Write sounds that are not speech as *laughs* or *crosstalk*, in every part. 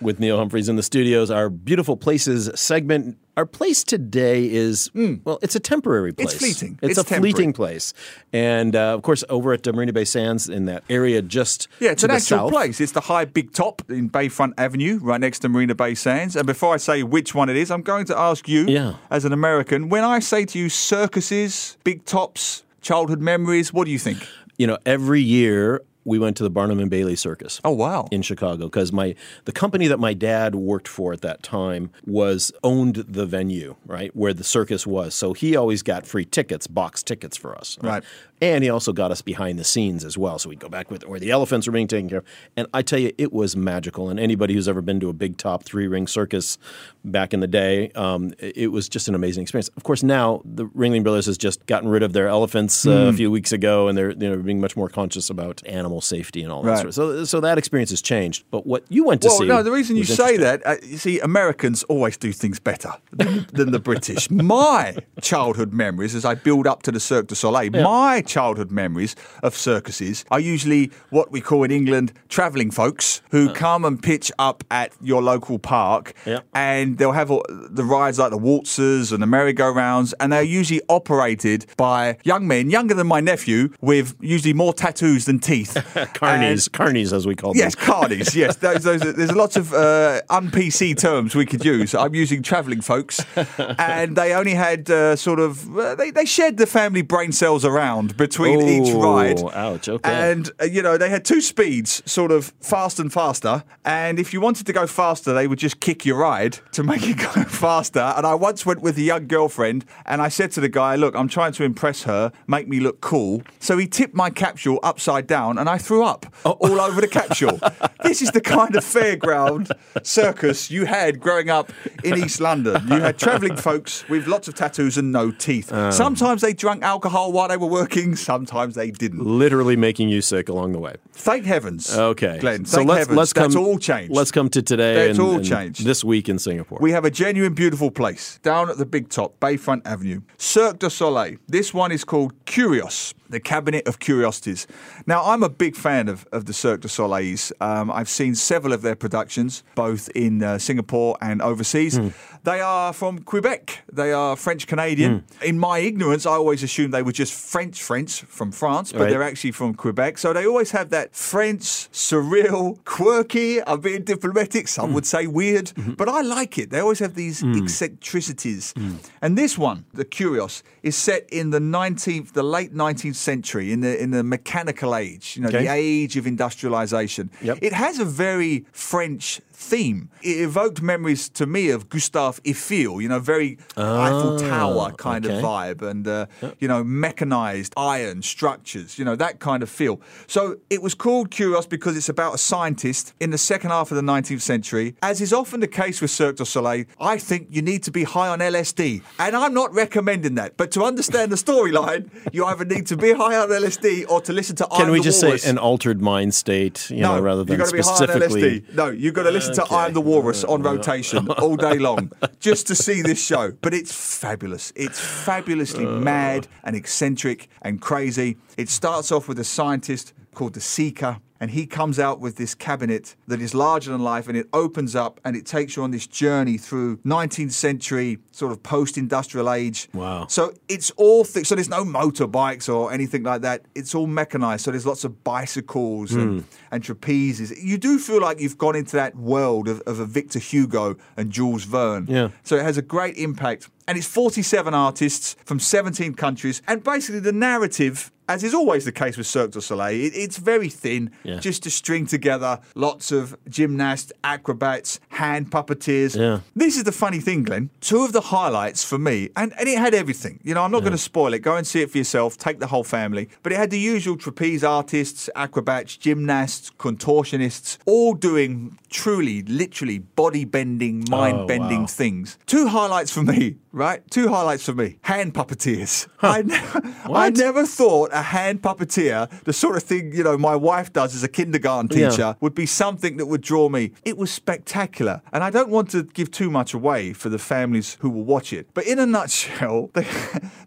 with Neil Humphreys in the studios. Our beautiful places segment. Our place today is well, it's a temporary place. Hmm. fleeting. It's, It's a temporary. fleeting place, and uh, of course, over at Marina Bay Sands in that area, just Yeah, it's to an the actual south. place. It's the high big top in Bayfront Avenue, right next to Marina Bay Sands. And before I say which one it is, I'm going to ask you, Yeah. as an American, when I say to you circuses, big tops, childhood memories, what do you think? You know, every year we went to the Barnum and Bailey Circus. Oh wow! in Chicago because my the company that my dad worked for at that time was owned the venue right where the circus was so he always got free tickets box tickets for us Right. and he also got us behind the scenes as well so we'd go back with where the elephants were being taken care of and I tell you it was magical and anybody who's ever been to a big top three ring circus back in the day um, it was just an amazing experience of course now the Ringling Brothers has just gotten rid of their elephants uh, a Hmm. few weeks ago and they're you know being much more conscious about animal safety and all that Right. sort of so so that experience has changed. But what you went to Well, see? no, the reason you say that, uh, you see, Americans always do things better than, than the British. My childhood memories, as I build up to the Cirque du Soleil, my childhood memories of circuses are usually what we call in England travelling folks who come and pitch up at your local park Yeah. and they'll have all, the rides like the waltzers and the merry-go-rounds and they're usually operated by young men, younger than my nephew, with usually more tattoos than teeth. *laughs* carnies, carnies as we call them. Yes, *laughs* carnies. Yes, those, those, there's a lot of uh, un-PC terms we could use. I'm using travelling folks, and they only had uh, sort of uh, they they shared the family brain cells around between each ride. ouch, okay. And uh, you know they had two speeds, sort of fast and faster. And if you wanted to go faster, they would just kick your ride to make it *laughs* go faster. And I once went with a young girlfriend, and I said to the guy, "Look, I'm trying to impress her, make me look cool." So he tipped my capsule upside down, and I threw up all over the capsule. *laughs* this is the kind of fairground circus you had growing up in East London. You had travelling folks with lots of tattoos and no teeth. Um. sometimes they drank alcohol while they were working. Sometimes they didn't. literally making you sick along the way. Thank heavens. Okay, Glenn. so Thank let's heavens. let's come. That's all changed. Let's come to today. That's all and changed. This week in Singapore. We have a genuine, beautiful place down at the big top, Bayfront Avenue. Cirque du Soleil. This one is called KURIOS, the Cabinet of Curiosities. Now, I'm a big fan of, of the Cirque du Soleils. Um, I've seen several of their productions, both in uh, Singapore and overseas. Hmm. They are from Quebec. They are French Canadian. Hmm. In my ignorance, I always assumed they were just French French from France, but Right. they're actually from Quebec. So they always have that French, surreal, quirky. I'm being diplomatic. Some Hmm. would say weird, but I like it. They always have these eccentricities. And this one, the KURIOS, is set in the 19th, the late 19th century, in the in the mechanical age. You know, Okay. the age of industrialization. Yep. It has a very French theme. It evoked memories to me of Gustave Eiffel. You know, very Eiffel Tower kind Ah, okay. of vibe, and uh, you know, mechanized iron structures. You know, that kind of feel. So it was called KURIOS because it's about a scientist in the second half of the 19th century. As is often the case with Cirque du Soleil, I think you need to be high on LSD, and I'm not recommending that. But to understand the storyline, you either need to be high on LSD or to listen to. Can I'm we just Walrus. An altered mind state? You know, rather than you got to be high on specifically. No, you've got to listen to I Am the Walrus on uh, rotation all *laughs* day long just to see this show. But it's fabulous. It's fabulously uh. mad and eccentric and crazy. It starts off with a scientist called the Seeker. And he comes out with this cabinet that is larger than life, and it opens up and it takes you on this journey through 19th century sort of post-industrial age. Wow. So it's all th- so there's no motorbikes or anything like that. It's all mechanized. So there's lots of bicycles Hmm. and, and trapezes. You do feel like you've gone into that world of, of a Victor Hugo and Jules Verne. Yeah. So it has a great impact. And it's 47 artists from 17 countries. And basically the narrative, as is always the case with Cirque du Soleil, it, it's very thin, Yeah. just to string together lots of gymnasts, acrobats, hand puppeteers. Yeah. This is the funny thing, Glenn. Two of the highlights for me, and, and it had everything. You know, I'm not going to spoil it. Go and see it for yourself. Take the whole family. But it had the usual trapeze artists, acrobats, gymnasts, contortionists, all doing truly, literally body bending, mind oh, bending wow. things. Two highlights for me, right? Two highlights for me. Hand puppeteers. I, ne- *laughs* I never thought a hand puppeteer, the sort of thing, you know, my wife does as a kindergarten Yeah. teacher, would be something that would draw me. It was spectacular. And I don't want to give too much away for the families who will watch it. But in a nutshell, *laughs* they,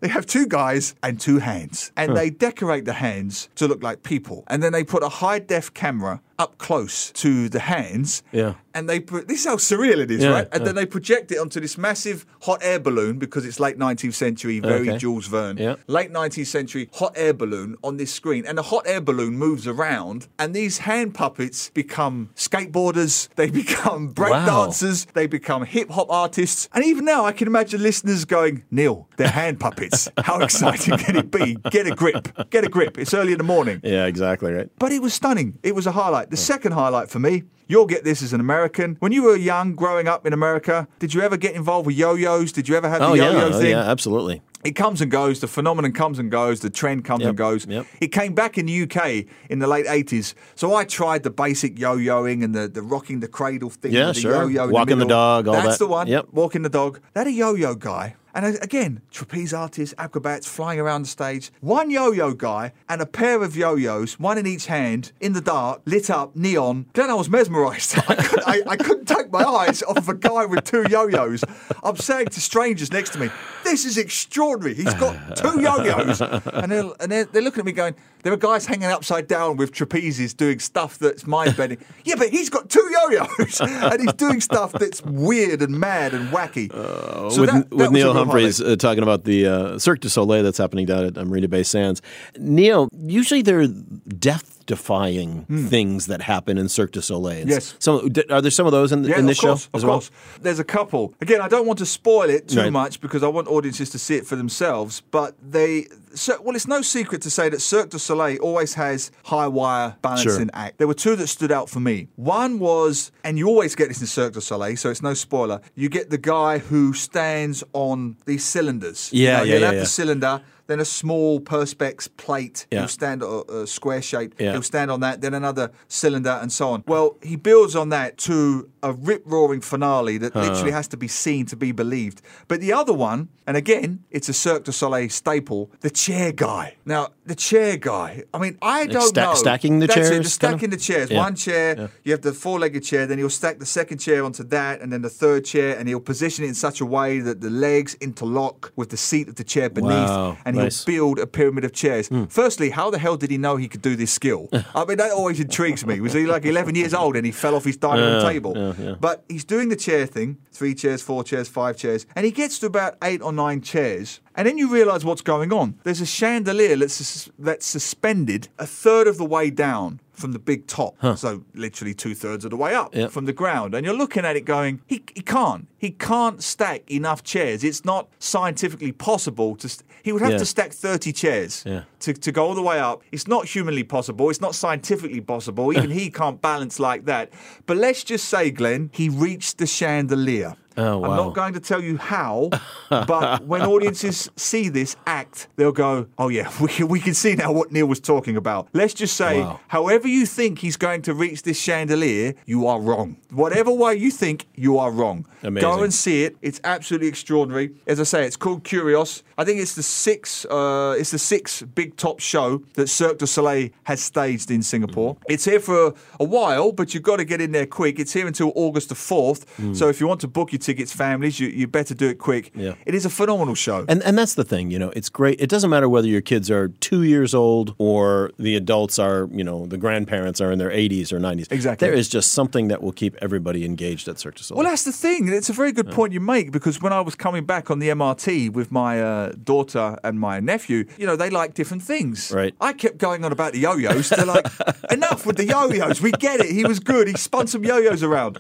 they have two guys and two hands. And they decorate the hands to look like people. And then they put a high def camera up close to the hands. Yeah. And they put this is how surreal it is, Yeah, right? And yeah. then they project it onto this massive hot air balloon because it's late 19th century, very Okay. Jules Verne. Yeah. Late 19th century hot air balloon on this screen. And the hot air balloon moves around, and these hand puppets become skateboarders, *laughs* they become break Wow. dancers, they become hip hop artists. And even now, I can imagine listeners going, Neil, they're hand puppets. How exciting can it be? Get a grip. Get a grip. It's early in the morning. Yeah, exactly right. But it was stunning. It was a highlight. The second highlight for me, you'll get this as an American. When you were young, growing up in America, did you ever get involved with yo-yos? Did you ever have Oh the yeah, yo-yo oh, thing? yeah, absolutely. It comes and goes. The phenomenon comes and goes. The trend comes Yep, and goes. yep. It came back in the UK in the late 80s. So I tried the basic yo-yoing and the, the rocking the cradle thing. Yeah, the sure. Yo-yo Walking the middle. dog, all That's that. the one. Yep. Walking the dog. That a yo-yo guy. And again, trapeze artists, acrobats flying around the stage. One yo-yo guy and a pair of yo-yos, one in each hand, in the dark, lit up, neon. Then I was mesmerised. *laughs* I, couldn't- I, I couldn't take my eyes off of a guy with two yo-yos. I'm saying to strangers next to me, "This is extraordinary. He's got two yo-yos," and they're and they're, they're looking at me going, "There are guys hanging upside down with trapezes doing stuff that's mind-bending." yeah, but he's got two yo-yos *laughs* and he's doing stuff that's weird and mad and wacky. Uh, so with that- that with Neil Humphreys uh, talking about the uh, Cirque du Soleil that's happening down at Marina Bay Sands. Neil, usually there are death-defying things that happen in Cirque du Soleil. Hmm. Yes. Some are there some of those in, Yeah, in this course, show of as well? course. There's a couple. Again, I don't want to spoil it too Right. much because I want audiences to see it for themselves. But they, so, well, it's no secret to say that Cirque du Soleil always has high wire balancing Sure. act. There were two that stood out for me. One was, and you always get this in Cirque du Soleil, so it's no spoiler. You get the guy who stands on these cylinders. You Yeah, know, yeah, yeah, have yeah. the cylinder. Then a small perspex plate. Yeah. He'll stand a, a square shape. Yeah. He'll stand on that. Then another cylinder, and so on. Well, he builds on that to a rip roaring finale that literally has to be seen to be believed. But the other one, and again, it's a Cirque du Soleil staple, the chair guy. Now, the chair guy. I mean, I don't sta- know. stacking the That's It, chairs, the kind of? stacking the chairs. Yeah. One chair, you have the four-legged chair. Then he'll stack the second chair onto that, and then the third chair, and he'll position it in such a way that the legs interlock with the seat of the chair beneath, Wow, and nice. He'll build a pyramid of chairs. Hmm. Firstly, how the hell did he know he could do this skill? *laughs* I mean, that always intrigues me. Was he like 11 years old and he fell off his dining room Yeah, table? yeah, yeah. But he's doing the chair thing three chairs, four chairs, five chairs, and he gets to about eight or nine chairs. And then you realize what's going on. There's a chandelier that's, that's suspended a third of the way down from the big top. So literally two thirds of the way up Yep. from the ground. And you're looking at it going, he, he can't. He can't stack enough chairs. It's not scientifically possible to. St- he would have Yeah. to stack 30 chairs Yeah. to, to go all the way up. It's not humanly possible. It's not scientifically possible. Even *laughs* he can't balance like that. But let's just say, Glenn, he reached the chandelier. Oh, I'm not going to tell you how, *laughs* but when audiences see this act, they'll go, oh, yeah, *laughs* we, can- we can see now what Neil was talking about. Let's just say, Wow. however you think he's going to reach this chandelier, you are wrong. Whatever way you think, you are wrong. Amazing. Go and see it. It's absolutely extraordinary. As I say, it's called KURIOS. I think it's the sixth. Uh, it's the sixth big top show that Cirque du Soleil has staged in Singapore. Mm. It's here for a, a while, but you've got to get in there quick. It's here until August the fourth. So if you want to book your tickets, families, you, you better do it quick. Yeah. It is a phenomenal show. And and that's the thing, you know, it's great. It doesn't matter whether your kids are two years old or the adults are, you know, the grandparents are in their 80s or 90s. Exactly. There is just something that will keep everybody engaged at Cirque du Soleil. Well, that's the thing. It's a very good point you make because when I was coming back on the MRT with my uh, daughter and my nephew, you know, they like different things. Right. I kept going on about the yo-yos. They're like, *laughs* enough with the yo-yos. We get it. He was good. He spun some yo-yos around.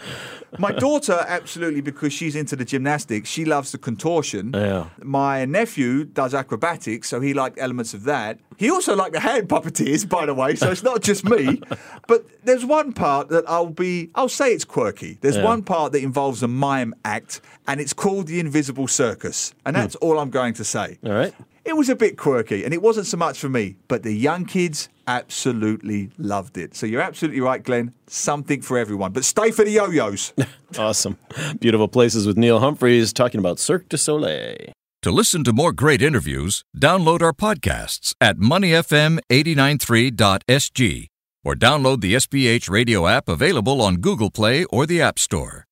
My daughter, absolutely, because she's into the gymnastics. She loves the contortion. Yeah. My nephew does acrobatics, so he liked elements of that. He also liked the hand puppeteers, by the way, so it's not just me. *laughs* But there's one part that I'll be, I'll say it's quirky. There's Yeah. one part that involves a mime act, and it's called the Invisible Circus. And hmm. that's all I'm going to say. All right. It was a bit quirky, and it wasn't so much for me, but the young kids absolutely loved it. So you're absolutely right, Glenn. Something for everyone. But stay for the yo yos. *laughs* Awesome. Beautiful places with Neil Humphreys talking about Cirque du Soleil. To listen to more great interviews, download our podcasts at moneyfm893.sg or download the SPH radio app available on Google Play or the App Store.